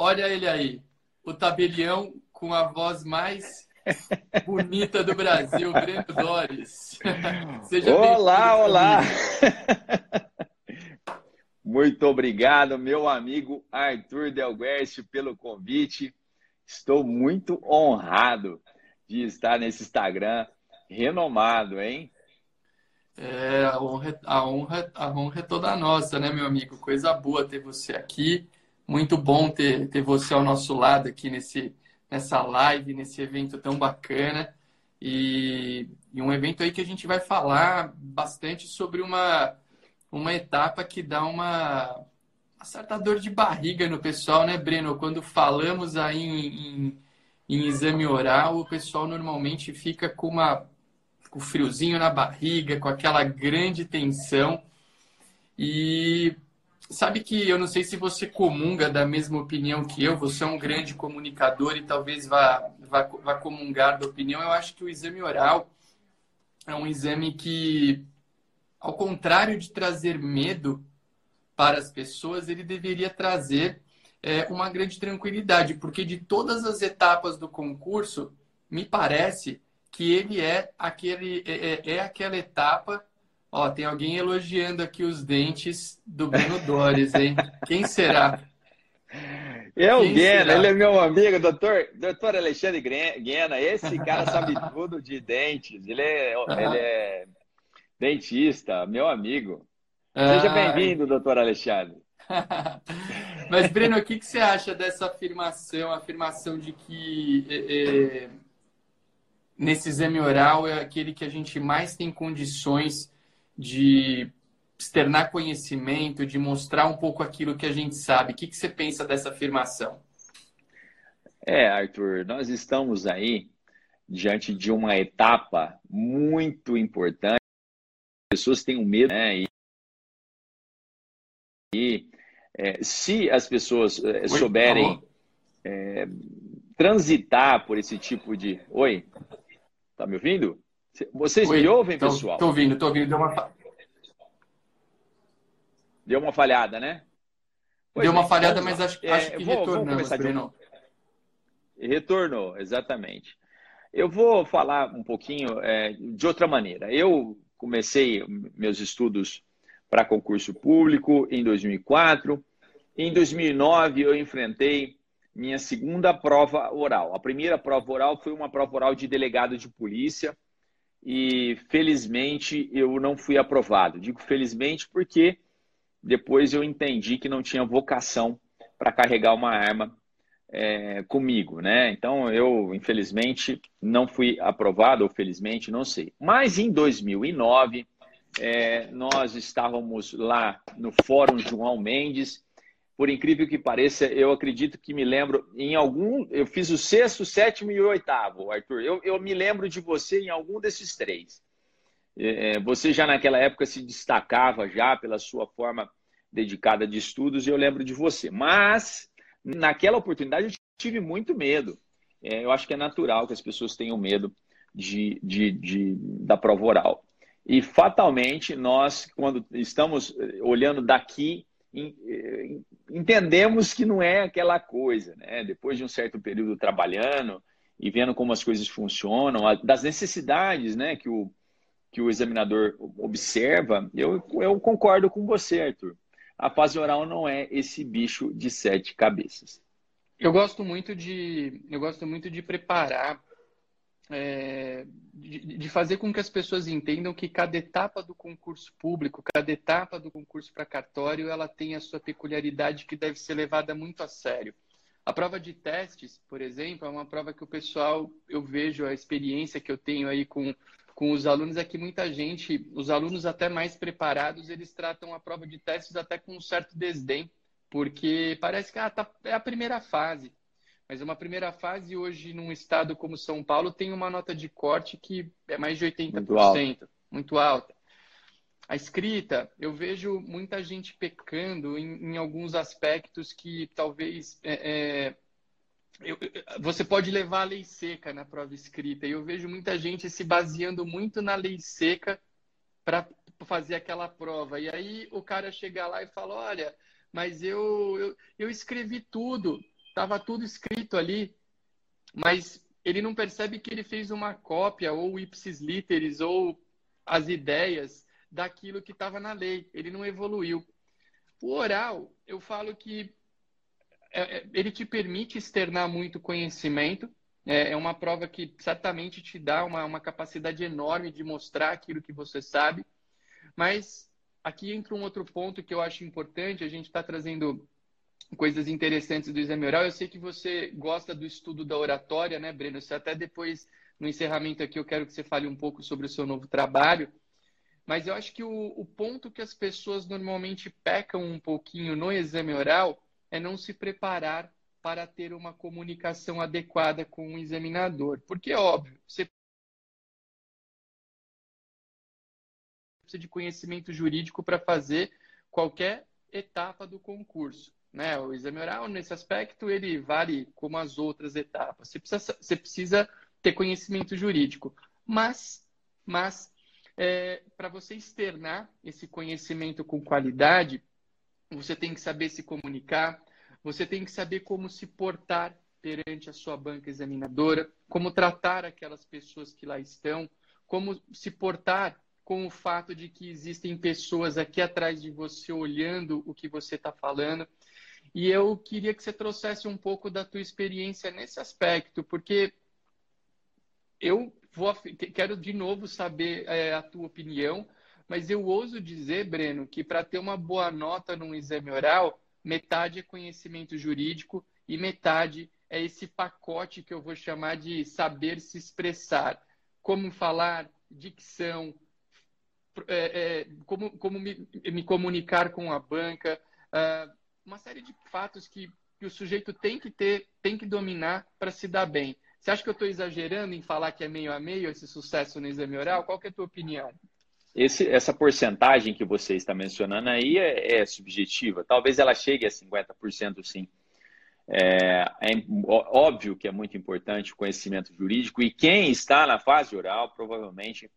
olha ele aí, o tabelião com a voz mais bonita do Brasil, Breno Dores. Seja olá, olá! Muito obrigado, meu amigo Arthur Delguercio, pelo convite. Estou muito honrado de estar nesse Instagram renomado, hein? É, a honra, a honra, a honra é toda nossa, né, meu amigo? Coisa boa ter você aqui. Muito bom ter, ter você ao nosso lado aqui nesse, nessa live, nesse evento tão bacana. E, e um evento aí que a gente vai falar bastante sobre uma, uma etapa que dá uma, uma certa dor de barriga no pessoal, né, Breno? Quando falamos aí em, em, em exame oral, o pessoal normalmente fica com uma com friozinho na barriga, com aquela grande tensão. E sabe que eu não sei se você comunga da mesma opinião que eu, você é um grande comunicador e talvez vá, vá, vá comungar da opinião. Eu acho que o exame oral é um exame que, ao contrário de trazer medo para as pessoas, ele deveria trazer é, uma grande tranquilidade, porque de todas as etapas do concurso, me parece que ele é aquele é, é, é aquela etapa. Ó, tem alguém elogiando aqui os dentes do Bruno Dores, hein? Quem será? É o Guena, ele é meu amigo, doutor, doutor Alexandre Guena. Esse cara sabe tudo de dentes. Ele é, ele é dentista, meu amigo. Seja ah, bem-vindo, doutor Alexandre. Mas, Breno, o que, que você acha dessa afirmação? A afirmação de que é, é nesse exame oral é aquele que a gente mais tem condições de externar conhecimento, de mostrar um pouco aquilo que a gente sabe. O que, que você pensa dessa afirmação? É, Arthur, nós estamos aí diante de uma etapa muito importante. As pessoas têm um medo, né? E, e é, se as pessoas é, souberem é, transitar por esse tipo de. Oi? Tá me ouvindo? Vocês Oi, me ouvem, tô, pessoal? Tô ouvindo, tô ouvindo. Deu uma, Deu uma falhada, né? Pois Deu uma falhada, mas acho, é, acho que vou, retornamos, Bruno. Retornou, exatamente. Eu vou falar um pouquinho é, de outra maneira. Eu comecei meus estudos para concurso público em 2004. Em 2009, eu enfrentei minha segunda prova oral. A primeira prova oral foi uma prova oral de delegado de polícia e felizmente eu não fui aprovado. Digo felizmente porque depois eu entendi que não tinha vocação para carregar uma arma é, comigo, né? Então eu infelizmente não fui aprovado ou felizmente não sei. Mas em 2009 é, nós estávamos lá no Fórum João Mendes por incrível que pareça, eu acredito que me lembro em algum. Eu fiz o sexto, sétimo e oitavo, Arthur. Eu, eu me lembro de você em algum desses três. É, é, você já naquela época se destacava já pela sua forma dedicada de estudos, e eu lembro de você. Mas, naquela oportunidade, eu tive muito medo. É, eu acho que é natural que as pessoas tenham medo de, de, de, da prova oral. E, fatalmente, nós, quando estamos olhando daqui eh, entendemos que não é aquela coisa, né? Depois de um certo período trabalhando e vendo como as coisas funcionam, das necessidades, né, que o, que o examinador observa, eu, eu concordo com você, Arthur. A fase oral não é esse bicho de sete cabeças. Eu gosto muito de eu gosto muito de preparar é, de, de, fazer com que as pessoas entendam que cada etapa do concurso público, cada etapa do concurso para cartório, ela tem a sua peculiaridade que deve ser levada muito a sério. A prova de testes, por exemplo, é uma prova que o pessoal, eu vejo a experiência que eu tenho aí com, com os alunos, é que muita gente, os alunos até mais preparados, eles tratam a prova de testes até com um certo desdém, porque parece que ah, tá, é a primeira fase. Mas uma primeira fase hoje, num estado como São Paulo, tem uma nota de corte que é mais de 80%, muito alta. Muito alta. A escrita, eu vejo muita gente pecando em, em alguns aspectos que talvez é, é, eu, você pode levar a lei seca na prova escrita. E eu vejo muita gente se baseando muito na lei seca para fazer aquela prova. E aí o cara chega lá e fala: Olha, mas eu, eu, eu escrevi tudo estava tudo escrito ali, mas ele não percebe que ele fez uma cópia ou ipsis literis ou as ideias daquilo que estava na lei. Ele não evoluiu. O oral, eu falo que é, é, ele te permite externar muito conhecimento. É, é uma prova que certamente te dá uma, uma capacidade enorme de mostrar aquilo que você sabe. Mas aqui entra um outro ponto que eu acho importante. A gente está trazendo coisas interessantes do exame oral. Eu sei que você gosta do estudo da oratória, né, Breno? Você até depois, no encerramento aqui, eu quero que você fale um pouco sobre o seu novo trabalho. Mas eu acho que o, o ponto que as pessoas normalmente pecam um pouquinho no exame oral é não se preparar para ter uma comunicação adequada com o examinador. Porque, óbvio, você precisa de conhecimento jurídico para fazer qualquer etapa do concurso. Né? O exame oral, nesse aspecto, ele vale como as outras etapas. Você precisa, você precisa ter conhecimento jurídico. Mas, mas é, para você externar esse conhecimento com qualidade, você tem que saber se comunicar, você tem que saber como se portar perante a sua banca examinadora, como tratar aquelas pessoas que lá estão, como se portar com o fato de que existem pessoas aqui atrás de você olhando o que você está falando. E eu queria que você trouxesse um pouco da tua experiência nesse aspecto, porque eu vou, quero de novo saber é, a tua opinião, mas eu ouso dizer, Breno, que para ter uma boa nota num exame oral, metade é conhecimento jurídico e metade é esse pacote que eu vou chamar de saber se expressar. Como falar, dicção, é, é, como, como me, me, comunicar com a banca, uh, uma série de fatos que, que o sujeito tem que ter, tem que dominar para se dar bem. Você acha que eu estou exagerando em falar que é meio a meio esse sucesso no exame oral? Qual é a tua opinião? Esse, essa porcentagem que você está mencionando aí é, é subjetiva. Talvez ela chegue a 50% sim. É, é, óbvio que é muito importante o conhecimento jurídico e quem está na fase oral provavelmente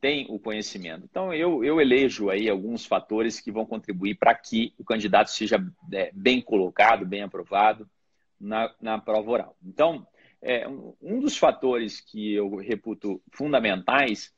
tem o conhecimento. Então, eu, eu elejo aí alguns fatores que vão contribuir para que o candidato seja é, bem colocado, bem aprovado na, na prova oral. Então, é, um dos fatores que eu reputo fundamentais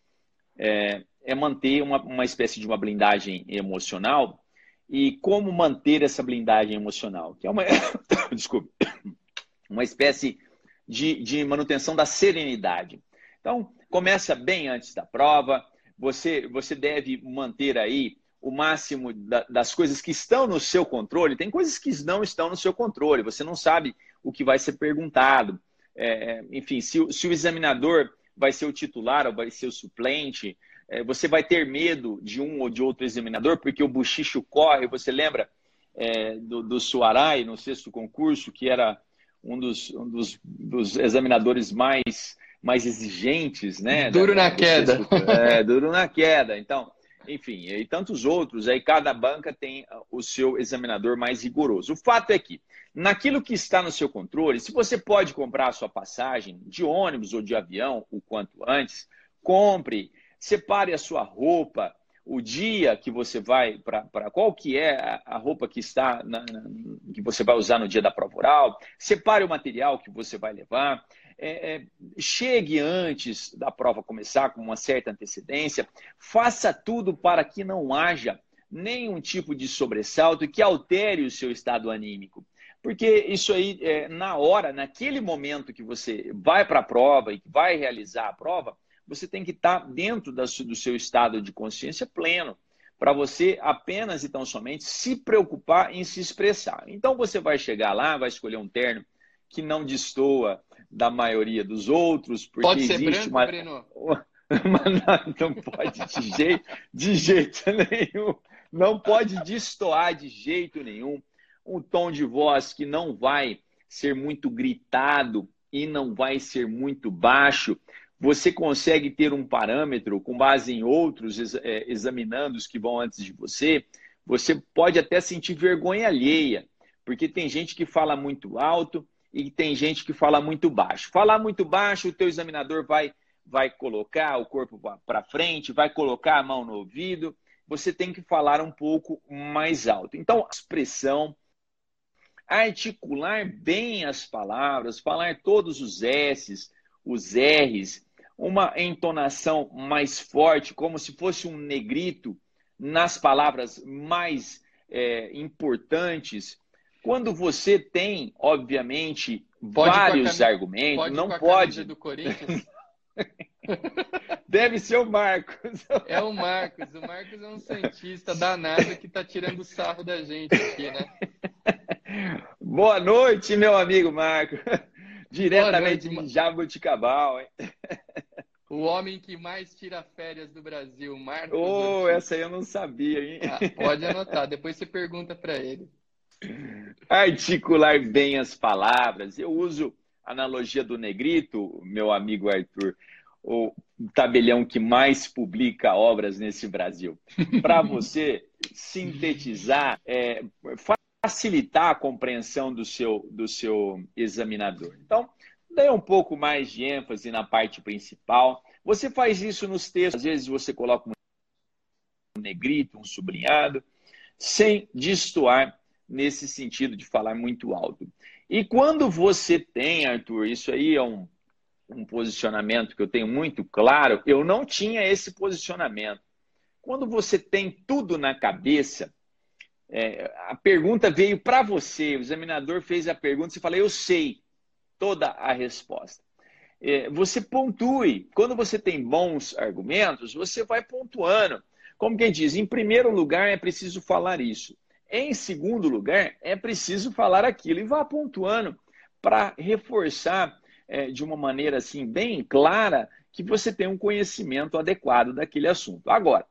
é, é manter uma, uma espécie de uma blindagem emocional e como manter essa blindagem emocional, que é uma, desculpe, uma espécie de, de manutenção da serenidade. Então, começa bem antes da prova, você, você deve manter aí o máximo da, das coisas que estão no seu controle. Tem coisas que não estão no seu controle, você não sabe o que vai ser perguntado. É, enfim, se, se, o examinador vai ser o titular ou vai ser o suplente, é, você vai ter medo de um ou de outro examinador, porque o buchicho corre. Você lembra é, do, do Suarai no sexto concurso, que era um dos, um dos, dos examinadores mais mais exigentes, né? Duro da, na queda. É, duro na queda. Então, enfim, e tantos outros. Aí cada banca tem o seu examinador mais rigoroso. O fato é que, naquilo que está no seu controle, se você pode comprar a sua passagem de ônibus ou de avião o quanto antes, compre, separe a sua roupa, o dia que você vai para qual que é a, roupa que está na, na, que você vai usar no dia da prova oral, separe o material que você vai levar, é, é, chegue antes da prova começar com uma certa antecedência, faça tudo para que não haja nenhum tipo de sobressalto que altere o seu estado anímico. Porque isso aí, é, na hora, naquele momento que você vai para a prova e vai realizar a prova, você tem que estar dentro do seu estado de consciência pleno, para você apenas e tão somente se preocupar em se expressar. Então você vai chegar lá, vai escolher um terno que não destoa da maioria dos outros, porque pode ser existe branco, uma... Breno? não, não pode de jeito, de jeito nenhum. Não pode destoar de jeito nenhum. Um tom de voz que não vai ser muito gritado e não vai ser muito baixo. Você consegue ter um parâmetro com base em outros é, examinando os que vão antes de você. Você pode até sentir vergonha alheia, porque tem gente que fala muito alto, e tem gente que fala muito baixo. Falar muito baixo, o teu examinador vai, vai colocar o corpo para frente, vai colocar a mão no ouvido. Você tem que falar um pouco mais alto. Então, a expressão, articular bem as palavras, falar todos os S's, os R's, uma entonação mais forte, como se fosse um negrito nas palavras mais é, importantes. Quando você tem, obviamente, pode vários argumentos, pode não pode. do Corinthians. Deve ser o Marcos. É o Marcos. O Marcos é um cientista danado que está tirando sarro da gente aqui, né? Boa noite, meu amigo Marcos. Diretamente noite, de Jabuticabal, hein? O homem que mais tira férias do Brasil, Marcos. Oh, Ortiz. essa aí eu não sabia, hein? Ah, pode anotar, depois você pergunta para ele. Articular bem as palavras. Eu uso analogia do negrito, meu amigo Arthur, o tabelião que mais publica obras nesse Brasil. Para você sintetizar, é, facilitar a compreensão do seu, do seu examinador. Então, dê um pouco mais de ênfase na parte principal. Você faz isso nos textos, às vezes você coloca um negrito, um sublinhado, sem destoar nesse sentido de falar muito alto. E quando você tem, Arthur, isso aí é um, um posicionamento que eu tenho muito claro, eu não tinha esse posicionamento. Quando você tem tudo na cabeça, é, a pergunta veio para você, o examinador fez a pergunta, você fala, eu sei toda a resposta. É, você pontue. Quando você tem bons argumentos, você vai pontuando. Como quem diz, em primeiro lugar é preciso falar isso. Em segundo lugar, é preciso falar aquilo e vá pontuando para reforçar é, de uma maneira assim bem clara que você tem um conhecimento adequado daquele assunto. Agora,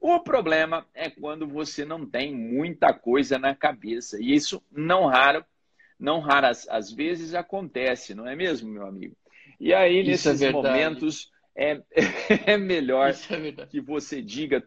o problema é quando você não tem muita coisa na cabeça e isso não raro, não raras às vezes acontece, não é mesmo, meu amigo? E aí é nesses é momentos é, é melhor é que você diga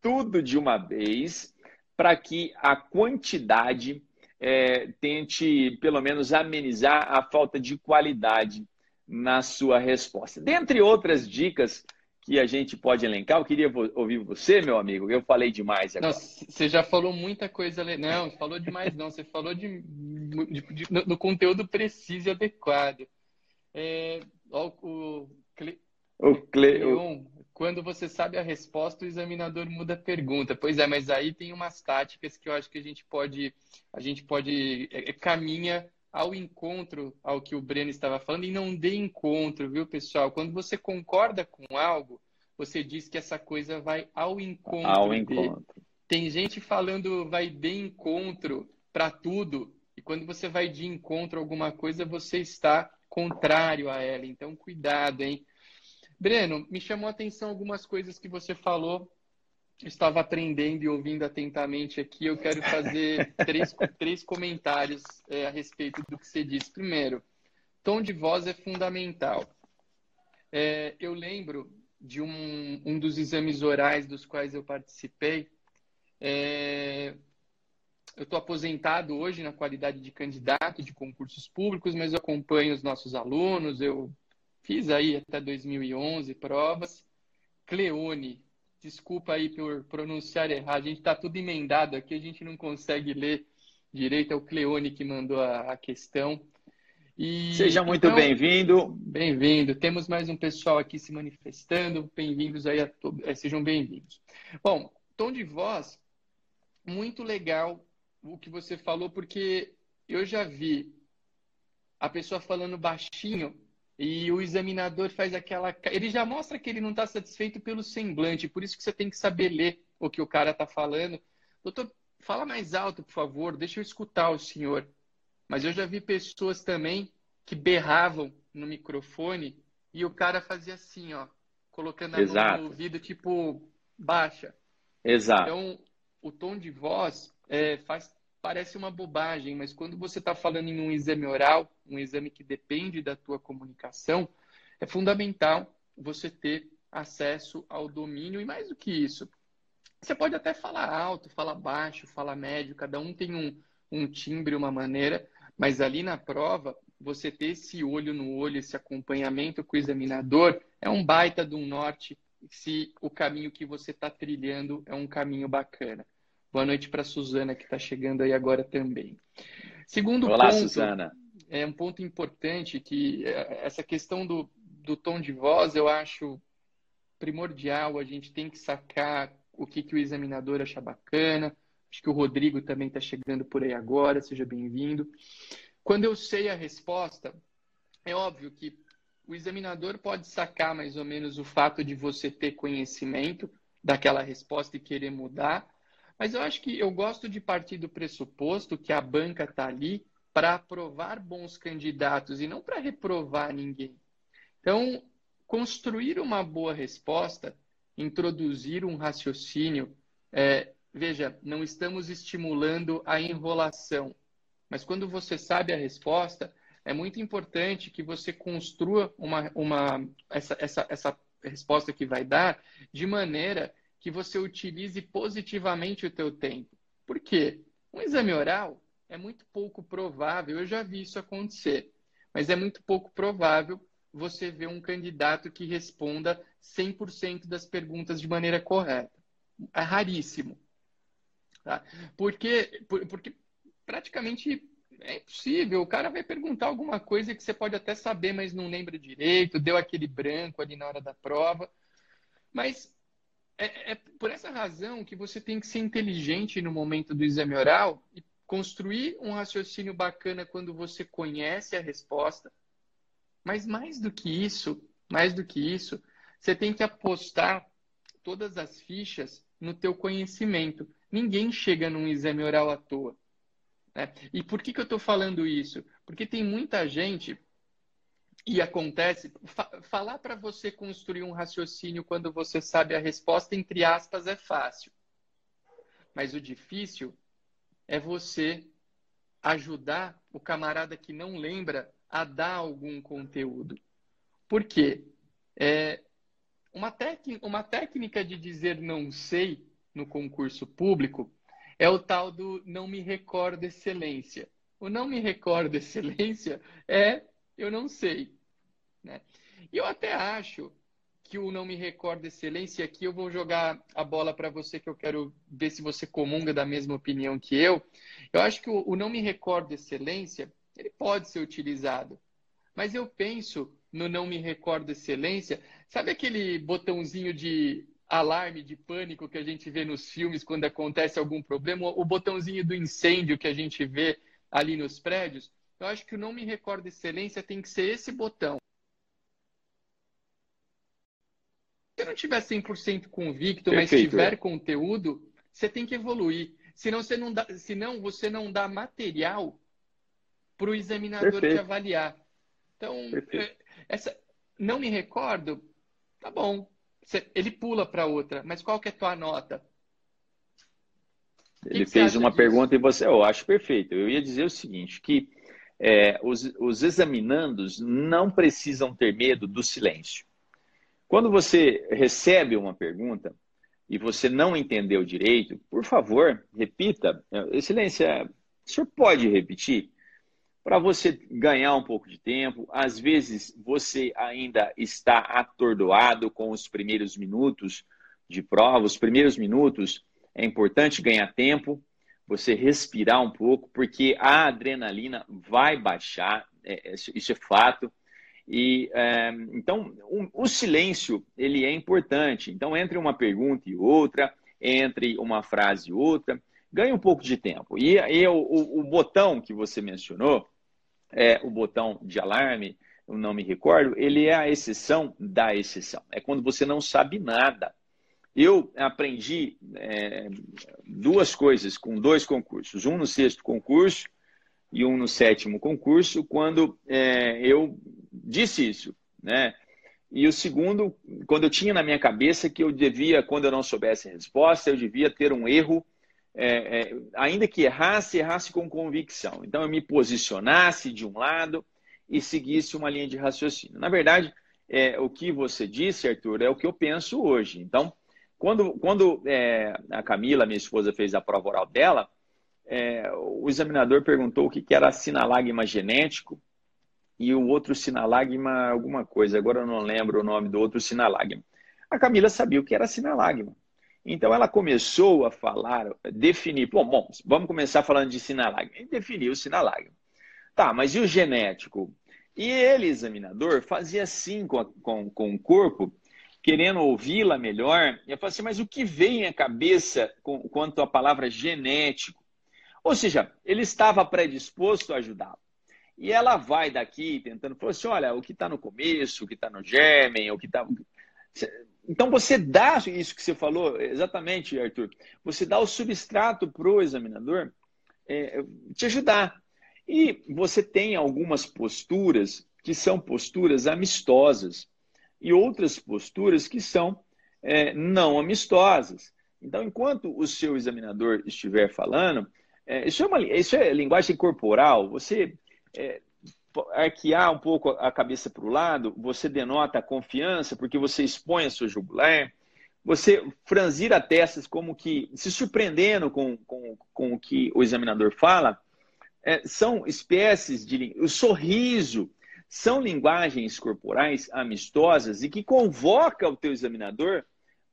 tudo de uma vez para que a quantidade é, tente, pelo menos, amenizar a falta de qualidade na sua resposta. Dentre outras dicas que a gente pode elencar, eu queria ouvir você, meu amigo. Eu falei demais agora. Não, você já falou muita coisa. Não, falou demais não. Você falou de, de, de no, no, conteúdo preciso e adequado. É, ó, o, Cle... o, Cle... Cleon, quando você sabe a resposta, o examinador muda a pergunta. Pois é, mas aí tem umas táticas que eu acho que a gente pode, a gente pode é, é, caminha ao encontro ao que o Breno estava falando e não dê encontro, viu, pessoal? Quando você concorda com algo, você diz que essa coisa vai ao encontro. Ao encontro. Tem gente falando vai de encontro para tudo e quando você vai de encontro a alguma coisa, você está contrário a ela. Então, cuidado, hein? Breno, me chamou a atenção algumas coisas que você falou. estava aprendendo e ouvindo atentamente aqui. Eu quero fazer três, três comentários é, a respeito do que você disse. Primeiro, tom de voz é fundamental. É, eu lembro de um, um dos exames orais dos quais eu participei. É, eu estou aposentado hoje na qualidade de candidato de concursos públicos, mas eu acompanho os nossos alunos, eu Fiz aí até 2011 provas. Cleone, desculpa aí por pronunciar errado, a gente está tudo emendado aqui, a gente não consegue ler direito, é o Cleone que mandou a, a questão. E, Seja muito então, bem-vindo. Bem-vindo. Temos mais um pessoal aqui se manifestando. Bem-vindos aí, a todos. É, sejam bem-vindos. Bom, tom de voz, muito legal o que você falou, porque eu já vi a pessoa falando baixinho e o examinador faz aquela. Ele já mostra que ele não está satisfeito pelo semblante, por isso que você tem que saber ler o que o cara está falando. Doutor, fala mais alto, por favor, deixa eu escutar o senhor. Mas eu já vi pessoas também que berravam no microfone e o cara fazia assim, ó, colocando a Exato. mão no ouvido, tipo, baixa. Exato. Então, o tom de voz é, faz parece uma bobagem, mas quando você está falando em um exame oral, um exame que depende da tua comunicação, é fundamental você ter acesso ao domínio e mais do que isso. Você pode até falar alto, falar baixo, falar médio, cada um tem um, um timbre, uma maneira, mas ali na prova, você ter esse olho no olho, esse acompanhamento com o examinador, é um baita de um norte se o caminho que você está trilhando é um caminho bacana. Boa noite para a Suzana, que está chegando aí agora também. Segundo Olá, ponto, Susana. é um ponto importante que é, essa questão do, do tom de voz eu acho primordial. A gente tem que sacar o que, que o examinador acha bacana. Acho que o Rodrigo também está chegando por aí agora, seja bem-vindo. Quando eu sei a resposta, é óbvio que o examinador pode sacar mais ou menos o fato de você ter conhecimento daquela resposta e querer mudar, mas eu acho que eu gosto de partir do pressuposto que a banca está ali para aprovar bons candidatos e não para reprovar ninguém. Então, construir uma boa resposta, introduzir um raciocínio, é, veja, não estamos estimulando a enrolação, mas quando você sabe a resposta, é muito importante que você construa uma, uma essa, essa, essa resposta que vai dar de maneira que você utilize positivamente o teu tempo. Por quê? Um exame oral é muito pouco provável, eu já vi isso acontecer, mas é muito pouco provável você ver um candidato que responda 100% das perguntas de maneira correta. É raríssimo. Tá? Porque, porque praticamente é impossível. O cara vai perguntar alguma coisa que você pode até saber, mas não lembra direito, deu aquele branco ali na hora da prova. Mas é, é por essa razão que você tem que ser inteligente no momento do exame oral e construir um raciocínio bacana quando você conhece a resposta. Mas mais do que isso, mais do que isso, você tem que apostar todas as fichas no teu conhecimento. Ninguém chega num exame oral à toa. Né? E por que, que eu estou falando isso? Porque tem muita gente, e acontece, fa falar para você construir um raciocínio quando você sabe a resposta, entre aspas, é fácil. Mas o difícil é você ajudar o camarada que não lembra a dar algum conteúdo. Por quê? É, uma, uma técnica de dizer não sei no concurso público é o tal do não me recordo excelência. O não me recordo excelência é eu não sei. Né? E eu até acho que o não me recordo excelência, aqui eu vou jogar a bola para você, que eu quero ver se você comunga da mesma opinião que eu. Eu acho que o, o não me recordo excelência, ele pode ser utilizado. Mas eu penso no não me recordo excelência, sabe aquele botãozinho de alarme de pânico que a gente vê nos filmes quando acontece algum problema, o botãozinho do incêndio que a gente vê ali nos prédios. Eu acho que o não me recordo excelência tem que ser esse botão. Se não tiver 100% convicto, Perfeito, mas tiver é. conteúdo, você tem que evoluir. Senão você não dá, senão você não dá material para o examinador Perfeito. te avaliar. Então, Perfeito. É, essa, não me recordo, tá bom ele pula para outra, mas qual que é a tua nota? Ele que fez uma disso? pergunta e você, eu acho perfeito. Eu ia dizer o seguinte, que é, os, os examinandos não precisam ter medo do silêncio. Quando você recebe uma pergunta e você não entendeu direito, por favor, repita. Excelência, o senhor pode repetir? para você ganhar um pouco de tempo. Às vezes você ainda está atordoado com os primeiros minutos de prova. Os primeiros minutos é importante ganhar tempo, você respirar um pouco, porque a adrenalina vai baixar, é, é isso é fato. E é, então o, o, silêncio ele é importante. Então entre uma pergunta e outra, entre uma frase e outra, ganhe um pouco de tempo. E, e o, o, o botão que você mencionou, é, o botão de alarme, eu não me recordo, ele é a exceção da exceção. É quando você não sabe nada. Eu aprendi é, duas coisas com dois concursos, um no sexto concurso e um no sétimo concurso, quando é, eu disse isso, né? E o segundo, quando eu tinha na minha cabeça que eu devia, quando eu não soubesse a resposta, eu devia ter um erro é, é, ainda que errasse, errasse com convicção. Então, eu me posicionasse de um lado e seguisse uma linha de raciocínio. Na verdade, é, o que você disse, Arthur, é o que eu penso hoje. Então, quando, quando é, a Camila, minha esposa, fez a prova oral dela, é, o examinador perguntou o que, que era sinalagma genético e o outro sinalagma alguma coisa. Agora eu não lembro o nome do outro sinalagma. A Camila sabia o que era sinalagma. Então ela começou a falar, definir, bom, bom vamos começar falando de sinalagma. Definiu o sinalagma. Tá, mas e o genético? E ele, examinador, fazia assim com, a, com, com o corpo, querendo ouvi-la melhor, eu falei assim, mas o que vem à cabeça com, quanto à palavra genético? Ou seja, ele estava predisposto a ajudá-la. E ela vai daqui tentando, falou assim, olha, o que está no começo, o que está no germen, o que está... Então você dá isso que você falou, exatamente, Arthur. Você dá o substrato para o examinador é, te ajudar. E você tem algumas posturas que são posturas amistosas e outras posturas que são é, não amistosas. Então, enquanto o seu examinador estiver falando, é, isso, é uma, isso é linguagem corporal. Você é, arquear um pouco a cabeça para o lado, você denota a confiança, porque você expõe a sua jugular. Você franzir a testa como que se surpreendendo com, com, com o que o examinador fala, é, são espécies de. O sorriso são linguagens corporais amistosas e que convoca o teu examinador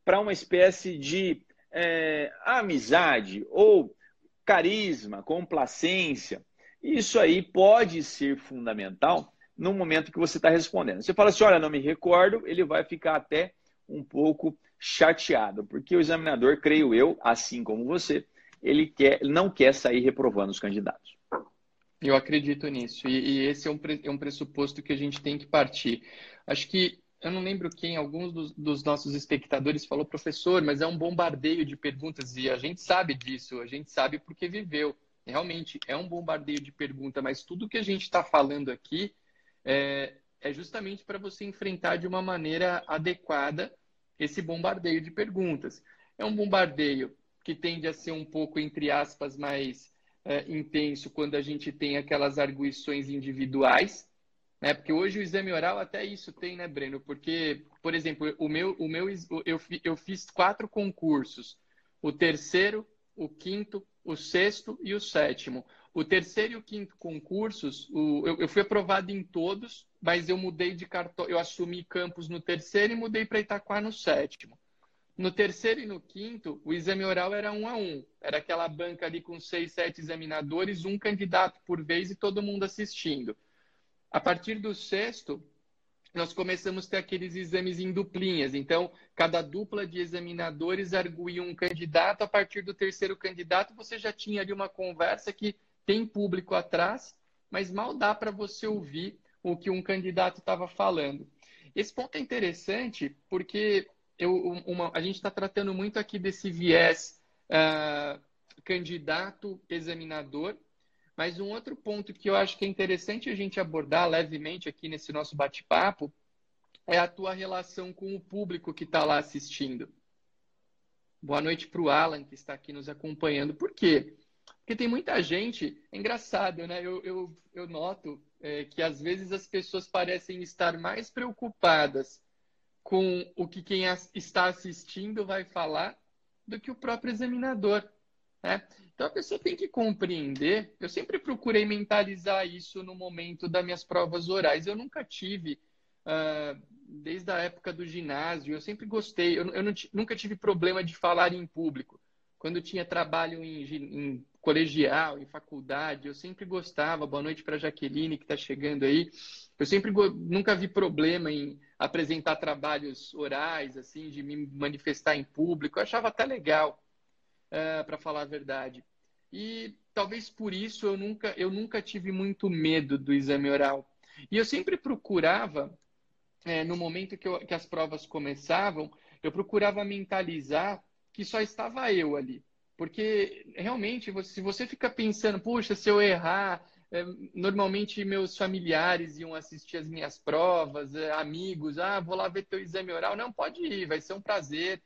para uma espécie de é, amizade ou carisma, complacência. Isso aí pode ser fundamental no momento que você está respondendo. Você fala assim: olha, não me recordo, ele vai ficar até um pouco chateado, porque o examinador, creio eu, assim como você, ele, quer, não quer sair reprovando os candidatos. Eu acredito nisso, e, e esse é um, é um pressuposto que a gente tem que partir. Acho que eu não lembro quem, alguns dos, dos, nossos espectadores falou, professor, mas é um bombardeio de perguntas e a gente sabe disso, a gente sabe porque viveu realmente é um bombardeio de pergunta, mas tudo que a gente está falando aqui é, é justamente para você enfrentar de uma maneira adequada esse bombardeio de perguntas. É um bombardeio que tende a ser um pouco, entre aspas, mais é, intenso quando a gente tem aquelas arguições individuais, né? Porque hoje o exame oral até isso tem, né, Breno? Porque, por exemplo, o meu, o meu eu, eu fiz quatro concursos. O terceiro, o quinto, o sexto e o sétimo. O terceiro e o quinto concursos, o, eu, eu, fui aprovado em todos, mas eu mudei de cartório, eu assumi campus no terceiro e mudei para Itaquá no sétimo. No terceiro e no quinto, o exame oral era um a um. Era aquela banca ali com seis, sete examinadores, um candidato por vez e todo mundo assistindo. A partir do sexto, nós começamos a ter aqueles exames em duplinhas. Então, cada dupla de examinadores arguía um candidato. A partir do terceiro candidato, você já tinha ali uma conversa que tem público atrás, mas mal dá para você ouvir o que um candidato estava falando. Esse ponto é interessante porque eu, uma, a gente está tratando muito aqui desse viés uh, candidato-examinador, mas um outro ponto que eu acho que é interessante a gente abordar levemente aqui nesse nosso bate-papo é a tua relação com o público que está lá assistindo. Boa noite para o Alan, que está aqui nos acompanhando. Por quê? Porque tem muita gente, é engraçado, né? Eu, eu, eu noto é, que às vezes as pessoas parecem estar mais preocupadas com o que quem está assistindo vai falar do que o próprio examinador. Né? Então a pessoa tem que compreender. Eu sempre procurei mentalizar isso no momento das minhas provas orais. Eu nunca tive, uh, desde a época do ginásio, eu sempre gostei. Eu, eu não, nunca tive problema de falar em público. Quando tinha trabalho em, em colegial, em faculdade, eu sempre gostava. Boa noite para a Jaqueline, que está chegando aí. Eu sempre nunca vi problema em apresentar trabalhos orais, assim, de me manifestar em público. Eu achava até legal uh, é, para falar a verdade. E talvez por isso eu nunca, eu nunca tive muito medo do exame oral. E eu sempre procurava, é, no momento que, eu, que as provas começavam, eu procurava mentalizar que só estava eu ali. Porque realmente, se você fica pensando, puxa, se eu errar, é, normalmente meus familiares iam assistir as minhas provas, é, amigos, ah, vou lá ver teu exame oral. Não, pode ir, vai ser um prazer.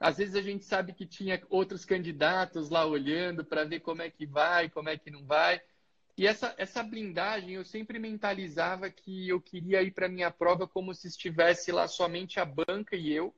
Às vezes a gente sabe que tinha outros candidatos lá olhando para ver como é que vai, como é que não vai. E essa, essa blindagem, eu sempre mentalizava que eu queria ir para minha prova como se estivesse lá somente a banca e eu.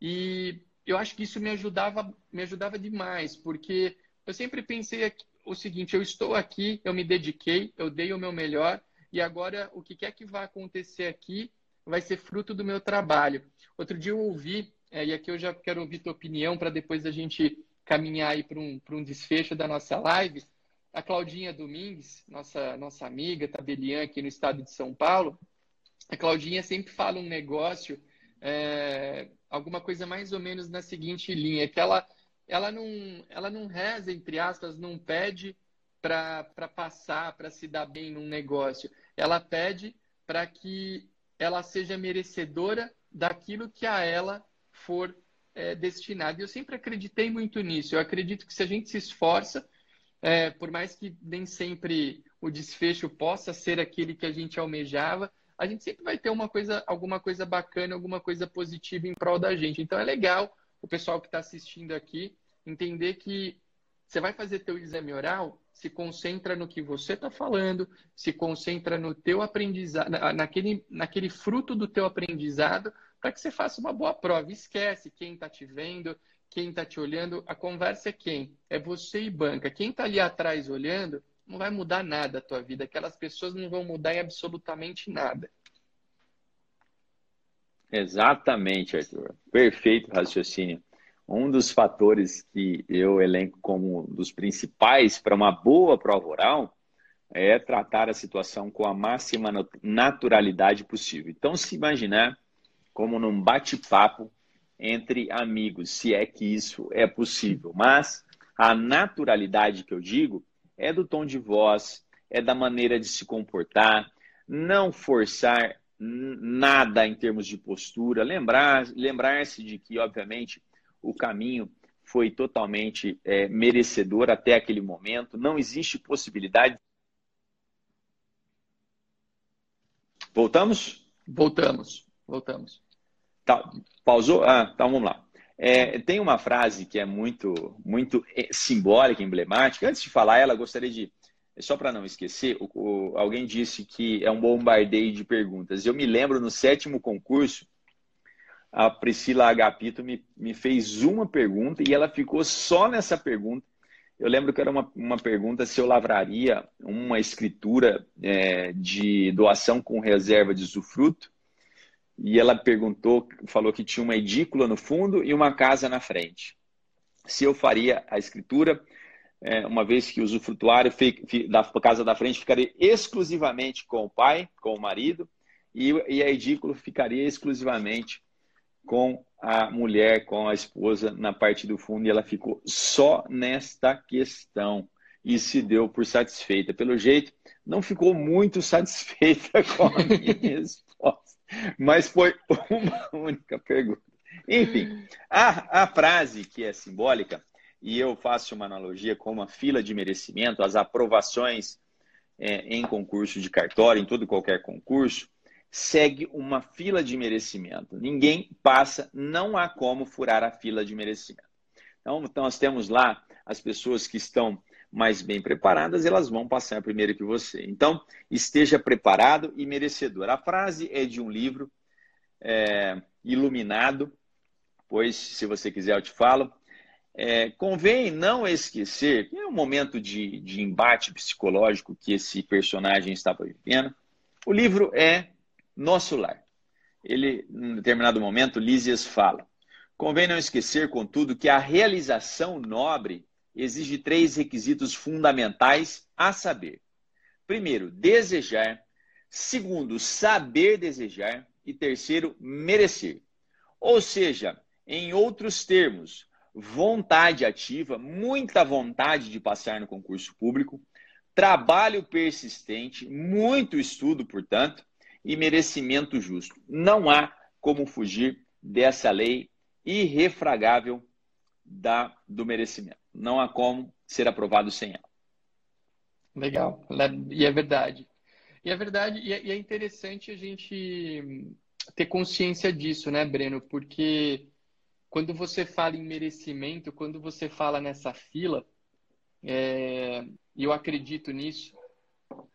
E eu acho que isso me ajudava, me ajudava demais, porque eu sempre pensei o seguinte: eu estou aqui, eu me dediquei, eu dei o meu melhor, e agora o que quer que vá acontecer aqui vai ser fruto do meu trabalho. Outro dia eu ouvi é, e aqui eu já quero ouvir tua opinião para depois a gente caminhar aí para um, um desfecho da nossa live. A Claudinha Domingues, nossa, nossa amiga tabeliã aqui no estado de São Paulo, a Claudinha sempre fala um negócio, é, alguma coisa mais ou menos na seguinte linha, que ela, ela, não, ela não reza, entre aspas, não pede para passar, para se dar bem num negócio. Ela pede para que ela seja merecedora daquilo que a ela for é, destinado. E eu sempre acreditei muito nisso. Eu acredito que se a gente se esforça, é, por mais que nem sempre o desfecho possa ser aquele que a gente almejava, a gente sempre vai ter uma coisa, alguma coisa bacana, alguma coisa positiva em prol da gente. Então é legal o pessoal que está assistindo aqui entender que você vai fazer teu exame oral, se concentra no que você está falando, se concentra no teu aprendizado, naquele, naquele fruto do teu aprendizado, para que você faça uma boa prova. Esquece quem está te vendo, quem está te olhando. A conversa é quem? É você e banca. Quem está ali atrás olhando não vai mudar nada a tua vida. Aquelas pessoas não vão mudar em absolutamente nada. Exatamente, Arthur. Perfeito raciocínio. Um dos fatores que eu elenco como dos principais para uma boa prova oral é tratar a situação com a máxima naturalidade possível. Então, se imaginar como num bate-papo entre amigos, se é que isso é possível. Mas a naturalidade que eu digo é do tom de voz, é da maneira de se comportar, não forçar nada em termos de postura, lembrar lembrar-se de que, obviamente, o caminho foi totalmente é, merecedor até aquele momento, não existe possibilidade. Voltamos? Voltamos, voltamos. Tá, pausou? Ah, então vamos lá. É, tem uma frase que é muito, muito é, simbólica, emblemática. Antes de falar ela, gostaria de, só para não esquecer, o, o, alguém disse que é um bombardeio de perguntas. Eu me lembro no sétimo concurso, a Priscila Agapito me, me fez uma pergunta e ela ficou só nessa pergunta. Eu lembro que era uma, uma pergunta se eu lavraria uma escritura é, de doação com reserva de usufruto e ela perguntou, falou que tinha uma edícula no fundo e uma casa na frente. Se eu faria a escritura, é, uma vez que o usufrutuário da casa da frente ficaria exclusivamente com o pai, com o marido, e, a edícula ficaria exclusivamente com a mulher, com a esposa na parte do fundo, e ela ficou só nesta questão e se deu por satisfeita. Pelo jeito, não ficou muito satisfeita com a minha. Mas foi uma única pergunta. Enfim, a, a frase que é simbólica, e eu faço uma analogia com uma fila de merecimento, as aprovações é, em concurso de cartório, em todo e qualquer concurso, segue uma fila de merecimento. Ninguém passa, não há como furar a fila de merecimento. Então, nós temos lá as pessoas que estão mais bem preparadas, elas vão passar primeiro que você. Então, esteja preparado e merecedor. A frase é de um livro é, iluminado, pois, se você quiser, eu te falo. É, convém não esquecer, que é um momento de, de embate psicológico que esse personagem estava vivendo. O livro é Nosso Lar. Ele, em determinado momento, Lísias fala: Convém não esquecer, contudo, que a realização nobre exige três requisitos fundamentais a saber. Primeiro, desejar. Segundo, saber desejar. E terceiro, merecer. Ou seja, em outros termos, vontade ativa, muita vontade de passar no concurso público, trabalho persistente, muito estudo, portanto, e merecimento justo. Não há como fugir dessa lei irrefragável da, do merecimento. Não há como ser aprovado sem ela. Legal. E é verdade. E é verdade, e é, e é interessante a gente ter consciência disso, né, Breno? Porque quando você fala em merecimento, quando você fala nessa fila, é, e eu acredito nisso,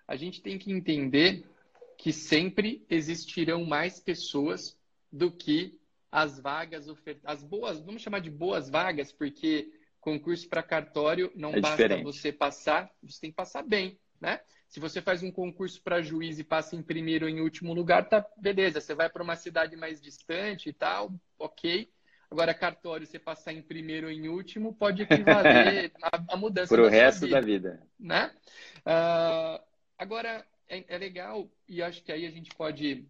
a gente tem que entender que sempre existirão mais pessoas do que as vagas ofertadas. As boas, vamos chamar de boas vagas, porque concurso para cartório não é basta diferente. você passar, você tem que passar bem, né? Se você faz um concurso para juiz e passa em primeiro ou em último lugar, tá beleza. Você vai para uma cidade mais distante e tal, ok. Agora, cartório, você passar em primeiro ou em último, pode equivaler a, a mudança Para o resto vida, da vida. Né? Uh, agora, é, é, legal, e acho que aí a gente pode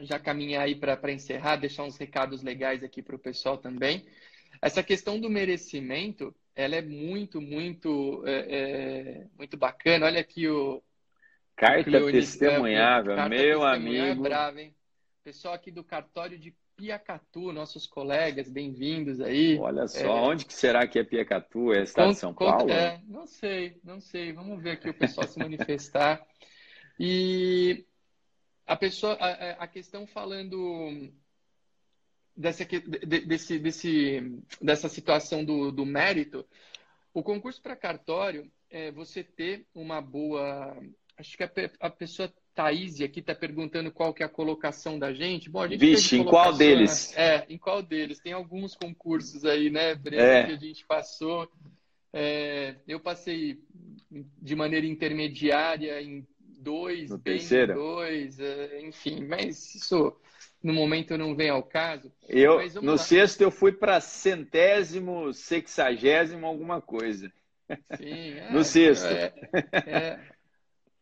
já caminhar aí para encerrar, deixar uns recados legais aqui para o pessoal também. Essa questão do merecimento, ela é muito, muito, é, é, muito bacana. Olha aqui o. Carta o testemunhável, carta meu testemunhável amigo. É bravo, hein? Pessoal aqui do cartório de Piacatu, nossos colegas, bem-vindos aí. Olha só, é... onde que será que é Piacatu? É estado de São Paulo? É, não sei, não sei. Vamos ver aqui o pessoal se manifestar. E a pessoa, a, a questão falando dessa, desse, desse, dessa situação do, do mérito, o concurso para cartório é você ter uma boa. Acho que a, a pessoa Thaís aqui está perguntando qual que é a colocação da gente. Bom, a gente Vixe, em qual deles? É, em qual deles? Tem alguns concursos aí, né, Breno, é. que a gente passou. É, eu passei de maneira intermediária em dois, no bem terceiro. dois, é, enfim, mas isso no momento não vem ao caso. Eu, no lá. sexto eu fui para centésimo, sexagésimo, alguma coisa. Sim, é, no sexto. É, é,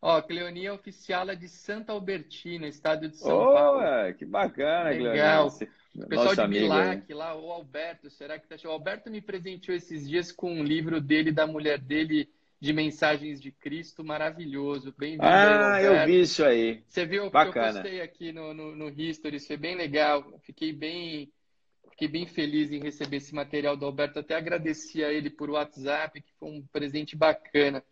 Ó, Cleonia Oficial é de Santa Albertina, estado de São oh, Paulo. Que bacana, Legal. Cleonia. O pessoal de Milac lá, o Alberto, será que tá O Alberto me presenteou esses dias com um livro dele, da mulher dele, de mensagens de Cristo, maravilhoso. Bem-vindo. Ah, eu vi isso aí. Você viu o que eu postei aqui no, no, no History, isso foi bem legal. Fiquei bem, fiquei bem feliz em receber esse material do Alberto. Até agradeci a ele por WhatsApp, que foi um presente bacana.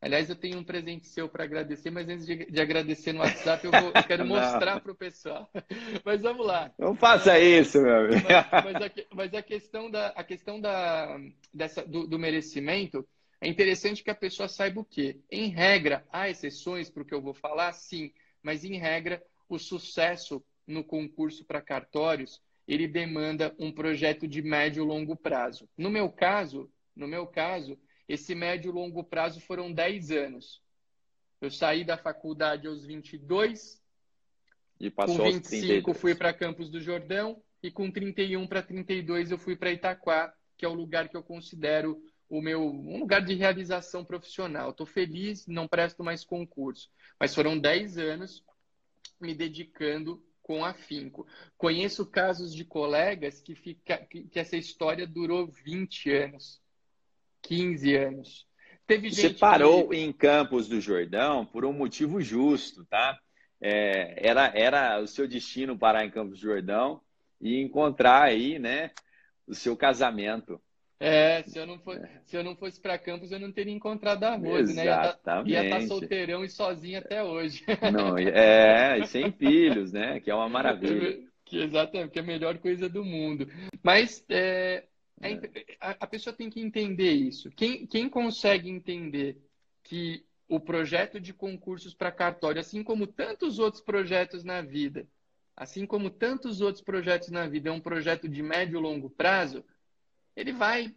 Aliás, eu tenho um presente seu para agradecer, mas antes de, de, agradecer no WhatsApp, eu, vou, eu quero mostrar para o pessoal. Mas vamos lá. Não faça isso, meu amigo. Mas, mas, a, mas a, questão, da, a questão da, dessa, do, do, merecimento é interessante que a pessoa saiba o quê? Em regra, há exceções para o que eu vou falar, sim, mas em regra, o sucesso no concurso para cartórios ele demanda um projeto de médio e longo prazo. No meu caso, no meu caso, esse médio e longo prazo foram 10 anos. Eu saí da faculdade aos 22, e passou com 25 fui para Campos do Jordão e com 31 para 32 eu fui para Itaquá, que é o lugar que eu considero o meu um lugar de realização profissional. Estou feliz, não presto mais concurso, mas foram 10 anos me dedicando com afinco. Conheço casos de colegas que, fica, que, que essa história durou 20 anos. 15 anos. Teve Você parou que... em Campos do Jordão por um motivo justo, tá? É, era, era o seu destino parar em Campos do Jordão e encontrar aí, né, o seu casamento. É, se eu não, for, é. se eu não fosse para Campos, eu não teria encontrado a Rose, né? Ia tá, estar tá solteirão e sozinho até hoje. Não, é, sem filhos, né? Que é uma maravilha. Que, exatamente, que é a melhor coisa do mundo. Mas é, é, a, a, pessoa tem que entender isso. Quem, quem consegue entender que o projeto de concursos para cartório, assim como tantos outros projetos na vida, assim como tantos outros projetos na vida, é um projeto de médio e longo prazo, ele vai.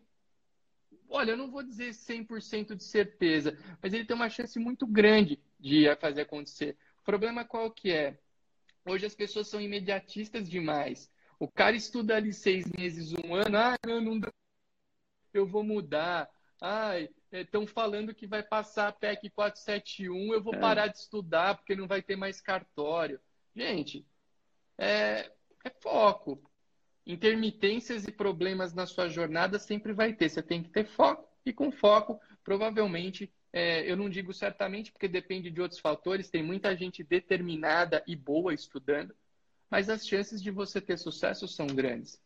Olha, eu não vou dizer 100% de certeza, mas ele tem uma chance muito grande de fazer acontecer. O problema qual que é? Hoje as pessoas são imediatistas demais. O cara estuda ali seis meses, um ano, ah, não, não dá. eu vou mudar. Ai, estão falando que vai passar a PEC 471, eu vou é. parar de estudar porque não vai ter mais cartório. Gente, é, é foco. Intermitências e problemas na sua jornada sempre vai ter. Você tem que ter foco e com foco, provavelmente, é, eu não digo certamente porque depende de outros fatores. Tem muita gente determinada e boa estudando, mas as chances de você ter sucesso são grandes.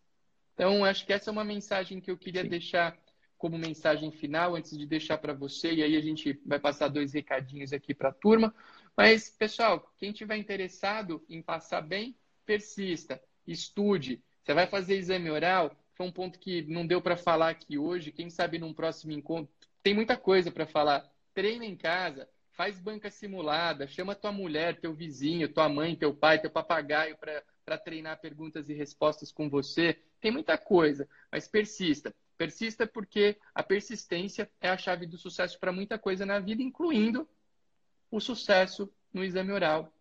Então, acho que essa é uma mensagem que eu queria Sim. deixar como mensagem final, antes de deixar para você, e aí a gente vai passar dois recadinhos aqui para a turma. Mas, pessoal, quem tiver interessado em passar bem, persista, estude. Você vai fazer exame oral, foi um ponto que não deu para falar aqui hoje, quem sabe num próximo encontro. Tem muita coisa para falar. Treina em casa, faz banca simulada, chama tua mulher, teu vizinho, tua mãe, teu pai, teu papagaio para treinar perguntas e respostas com você. Tem muita coisa, mas persista. Persista porque a persistência é a chave do sucesso para muita coisa na vida, incluindo o sucesso no exame oral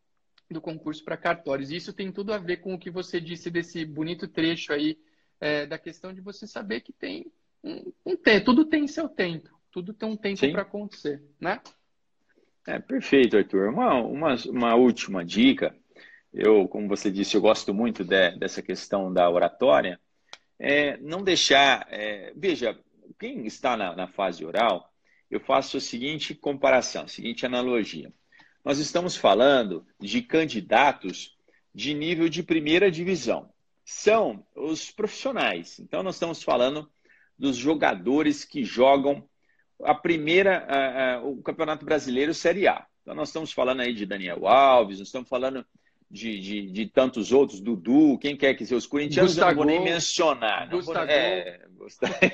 do concurso para cartórios. Isso tem tudo a ver com o que você disse desse bonito trecho aí é, da questão de você saber que tem um, um tempo, tudo tem seu tempo, tudo tem um tempo para acontecer, né? É, perfeito, Arthur. Uma, uma, uma última dica. Eu, como você disse, eu gosto muito de, dessa questão da oratória. É, não deixar. É, veja, quem está na, na fase oral, eu faço a seguinte comparação, a seguinte analogia. Nós estamos falando de candidatos de nível de primeira divisão. São os profissionais. Então, nós estamos falando dos jogadores que jogam a primeira, a, a, o Campeonato Brasileiro Série A. Então, nós estamos falando aí de Daniel Alves, nós estamos falando de, de, de tantos outros, Dudu, quem quer que seja os corintianos, Gustavo, eu não vou nem mencionar. Não vou, é, Gustavo.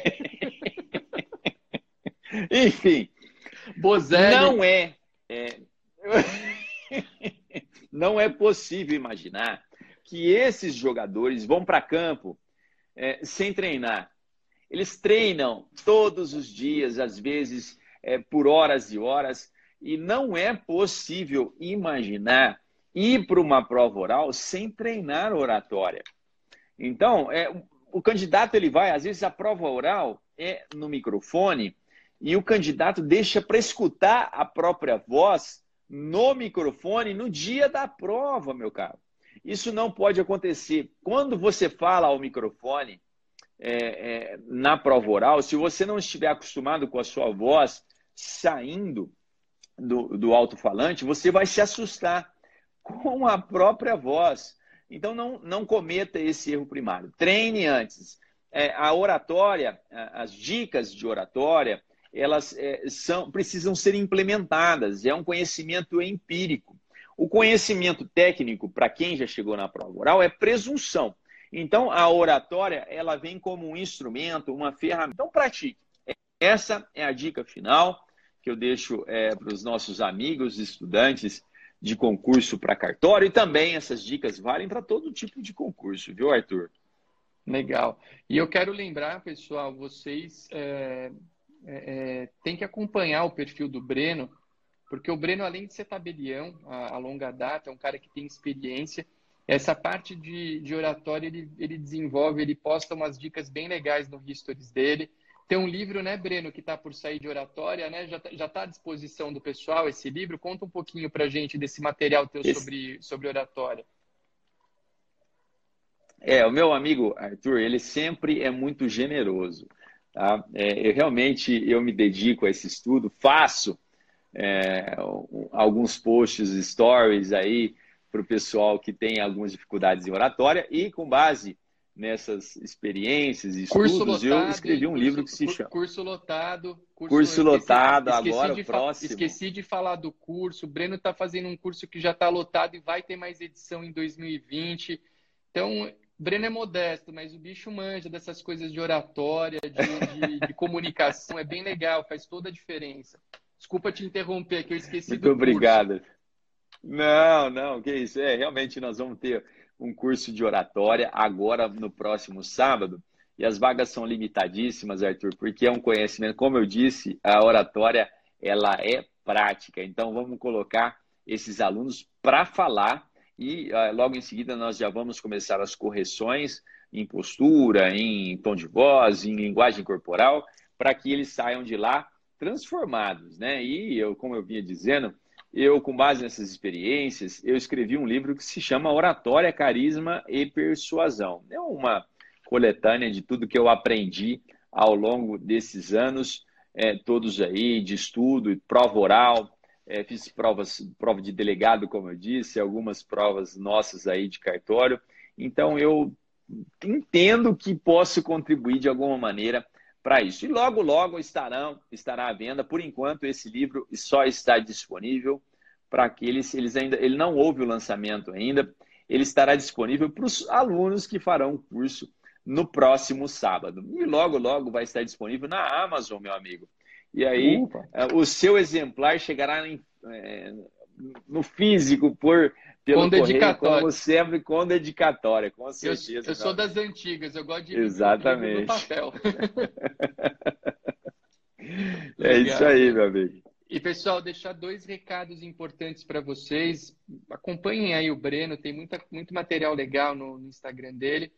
Enfim, Bozelli. não é, é não é possível imaginar que esses jogadores vão para campo é, sem treinar. Eles treinam todos os dias, às vezes é, por horas e horas, e não é possível imaginar ir para uma prova oral sem treinar oratória. Então, é, o candidato ele vai, às vezes a prova oral é no microfone e o candidato deixa para escutar a própria voz no microfone no dia da prova, meu caro. Isso não pode acontecer. Quando você fala ao microfone é, é, na prova oral, se você não estiver acostumado com a sua voz saindo do, do alto-falante, você vai se assustar com a própria voz. Então, não, não cometa esse erro primário. Treine antes. É, a oratória, as dicas de oratória, elas é, são, precisam ser implementadas. É um conhecimento empírico. O conhecimento técnico, para quem já chegou na prova oral, é presunção. Então, a oratória, ela vem como um instrumento, uma ferramenta. Então, pratique. Essa é a dica final que eu deixo é, para os nossos amigos estudantes de concurso para cartório e também essas dicas valem para todo tipo de concurso, viu, Arthur? Legal. E eu quero lembrar, pessoal, vocês é, é, é, têm que acompanhar o perfil do Breno, porque o Breno, além de ser tabelião a, a longa data, é um cara que tem experiência. Essa parte de, de oratória ele, ele desenvolve, ele posta umas dicas bem legais no Histories dele. Tem um livro, né, Breno, que está por sair de oratória, né? Já está tá à disposição do pessoal esse livro. Conta um pouquinho para gente desse material teu esse... sobre, sobre oratória. É, o meu amigo Arthur, ele sempre é muito generoso. Tá? É, eu realmente eu me dedico a esse estudo, faço é, alguns posts, stories aí para o pessoal que tem algumas dificuldades em oratória e com base nessas experiências e estudos, lotado, eu escrevi um curso, livro que se chama Curso Lotado. Curso, curso Lotado, esqueci, agora esqueci próximo. Esqueci de falar do curso. O Breno está fazendo um curso que já está lotado e vai ter mais edição em 2020. Então, Breno é modesto, mas o bicho manja dessas coisas de oratória, de, de, de comunicação. É bem legal, faz toda a diferença. Desculpa te interromper, que eu esqueci Muito do obrigado. Curso. Não, não, que isso. É, realmente nós vamos ter um curso de oratória agora no próximo sábado. E as vagas são limitadíssimas, Arthur, porque é um conhecimento, como eu disse, a oratória ela é prática. Então vamos colocar esses alunos para falar e uh, logo em seguida nós já vamos começar as correções em postura, em tom de voz, em linguagem corporal, para que eles saiam de lá transformados, né? E eu, como eu vinha dizendo, eu, com base nessas experiências, eu escrevi um livro que se chama Oratória, Carisma e Persuasão. É uma coletânea de tudo que eu aprendi ao longo desses anos, é, todos aí, de estudo, prova oral, é, fiz provas, prova de delegado, como eu disse, algumas provas nossas aí de cartório. Então, eu entendo que posso contribuir de alguma maneira para isso. E logo, logo estarão, estará à venda. Por enquanto, esse livro só está disponível para aqueles, eles ainda, ele não houve o lançamento ainda. Ele estará disponível para os alunos que farão o curso no próximo sábado. E logo, logo vai estar disponível na Amazon, meu amigo. E aí, Opa. Eh, o seu exemplar chegará em, é, no físico por pelo com dedicatória. como sempre, com dedicatória, com certeza. Eu, eu sou das antigas, eu gosto de Exatamente. papel. é isso aí, meu amigo. E, pessoal, deixar dois recados importantes para vocês. Acompanhem aí o Breno, tem muita, muito material legal no, no Instagram dele.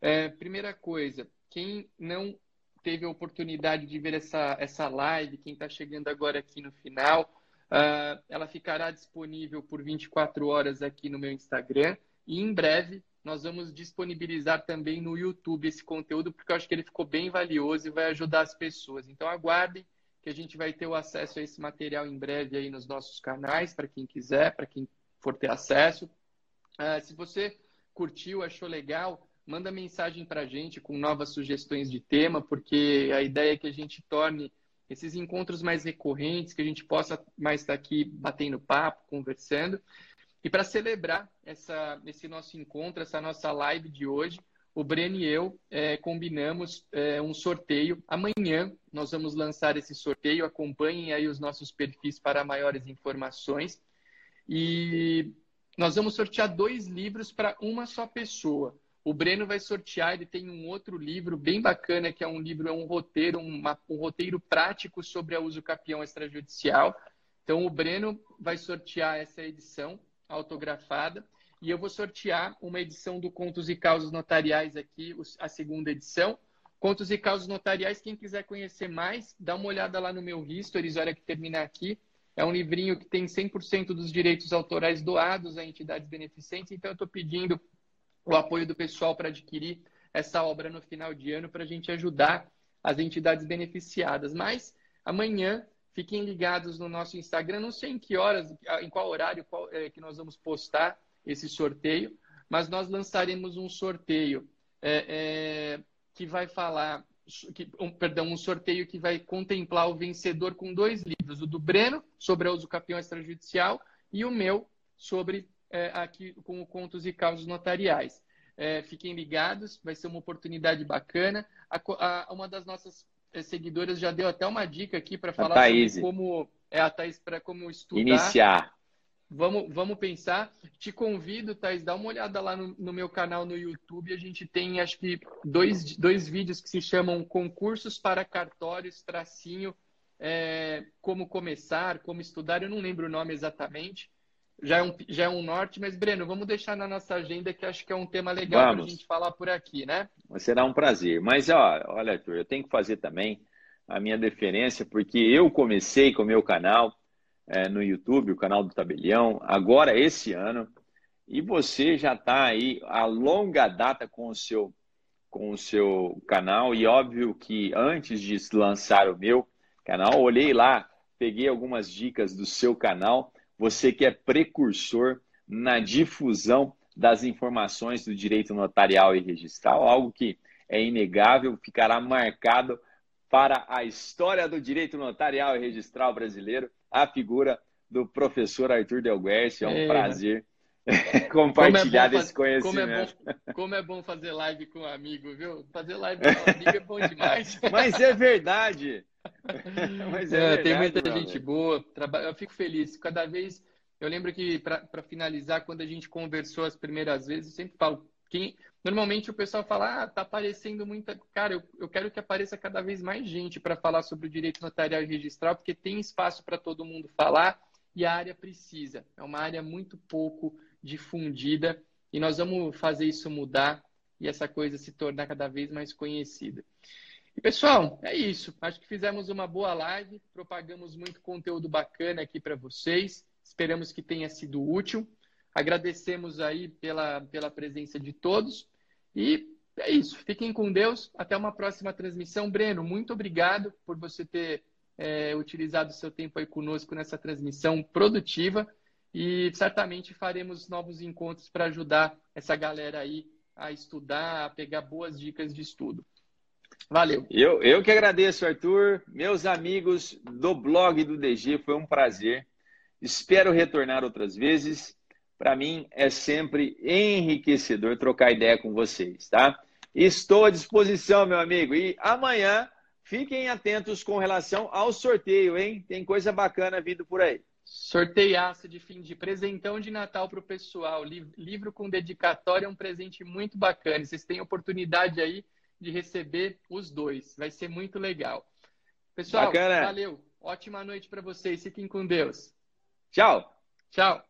É, primeira coisa, quem não teve a oportunidade de ver essa, essa live, quem está chegando agora aqui no final, uh, ela ficará disponível por 24 horas aqui no meu Instagram e em breve nós vamos disponibilizar também no YouTube esse conteúdo, porque eu acho que ele ficou bem valioso e vai ajudar as pessoas. Então aguardem que a gente vai ter o acesso a esse material em breve aí nos nossos canais, para quem quiser, para quem for ter acesso. Uh, se você curtiu, achou legal, manda mensagem para a gente com novas sugestões de tema, porque a ideia é que a gente torne esses encontros mais recorrentes, que a gente possa mais estar aqui batendo papo, conversando. E para celebrar essa, esse nosso encontro, essa nossa live de hoje, o Breno e eu é, combinamos é, um sorteio. Amanhã nós vamos lançar esse sorteio. Acompanhem aí os nossos perfis para maiores informações. E nós vamos sortear dois livros para uma só pessoa. O Breno vai sortear, ele tem um outro livro bem bacana, que é um livro, é um roteiro, um roteiro prático sobre a uso capião extrajudicial. Então, o Breno vai sortear essa edição autografada e eu vou sortear uma edição do Contos e Causas Notariais aqui, a segunda edição. Contos e Causas Notariais, quem quiser conhecer mais, dá uma olhada lá no meu Histories, hora que terminar aqui. É um livrinho que tem 100% dos direitos autorais doados a entidades beneficentes, então eu estou pedindo o apoio do pessoal para adquirir essa obra no final de ano para a gente ajudar as entidades beneficiadas. Mas amanhã fiquem ligados no nosso Instagram, não sei em que horas, em qual horário qual, é, que nós vamos postar esse sorteio, mas nós lançaremos um sorteio é, é, que vai falar, que, um, perdão, um sorteio que vai contemplar o vencedor com dois livros, o do Breno sobre o uso capião extrajudicial e o meu sobre é, aqui com o Contos e Causas Notariais. É, fiquem ligados, vai ser uma oportunidade bacana. A, a, uma das nossas é, seguidoras já deu até uma dica aqui para falar sobre como é a Thaís para como estudar. Iniciar. Vamos, vamos pensar. Te convido, Thais, dá uma olhada lá no, no, meu canal no YouTube. A gente tem, acho que, dois, dois vídeos que se chamam Concursos para Cartórios, tracinho, é, como começar, como estudar. Eu não lembro o nome exatamente já é, um, já é um norte, mas Breno, vamos deixar na nossa agenda que acho que é um tema legal para a gente falar por aqui, né? Será um prazer. Mas ó, olha, Arthur, eu tenho que fazer também a minha deferência, porque eu comecei com o meu canal é, no YouTube, o canal do Tabelião, agora esse ano, e você já está aí a longa data com o seu com o seu canal, e óbvio que antes de lançar o meu canal, olhei lá, peguei algumas dicas do seu canal você que é precursor na difusão das informações do direito notarial e registral, algo que é inegável, ficará marcado para a história do direito notarial e registral brasileiro, a figura do professor Arthur Delguerce. É um é, prazer compartilhar é desse conhecimento. Como é, bom, como é bom fazer live com um amigo, viu? Fazer live com um amigo é bom demais. Mas é verdade. Mas é, é verdade, tem muita gente boa. Eu fico feliz. Cada vez. Eu lembro que, para finalizar, quando a gente conversou as primeiras vezes, eu sempre falo. Quem, normalmente o pessoal fala, ah, tá aparecendo muita. Cara, eu, eu quero que apareça cada vez mais gente para falar sobre o direito notarial e registral, porque tem espaço para todo mundo falar e a área precisa. É uma área muito pouco difundida e nós vamos fazer isso mudar e essa coisa se tornar cada vez mais conhecida. E pessoal, é isso. Acho que fizemos uma boa live, propagamos muito conteúdo bacana aqui para vocês. Esperamos que tenha sido útil. Agradecemos aí pela, pela presença de todos. E é isso. Fiquem com Deus. Até uma próxima transmissão. Breno, muito obrigado por você ter é, utilizado o seu tempo aí conosco nessa transmissão produtiva. E certamente faremos novos encontros para ajudar essa galera aí a estudar, a pegar boas dicas de estudo. Valeu. Eu, eu que agradeço, Arthur. Meus amigos do blog do DG, foi um prazer. Espero retornar outras vezes. Para mim é sempre enriquecedor trocar ideia com vocês, tá? Estou à disposição, meu amigo. E amanhã fiquem atentos com relação ao sorteio, hein? Tem coisa bacana vindo por aí. Sorteiaço de fim de presentão de Natal para o pessoal. Livro com dedicatória é um presente muito bacana. Vocês têm oportunidade aí de receber os dois. Vai ser muito legal. Pessoal, Bacana. valeu. Ótima noite para vocês. Fiquem com Deus. Tchau. Tchau.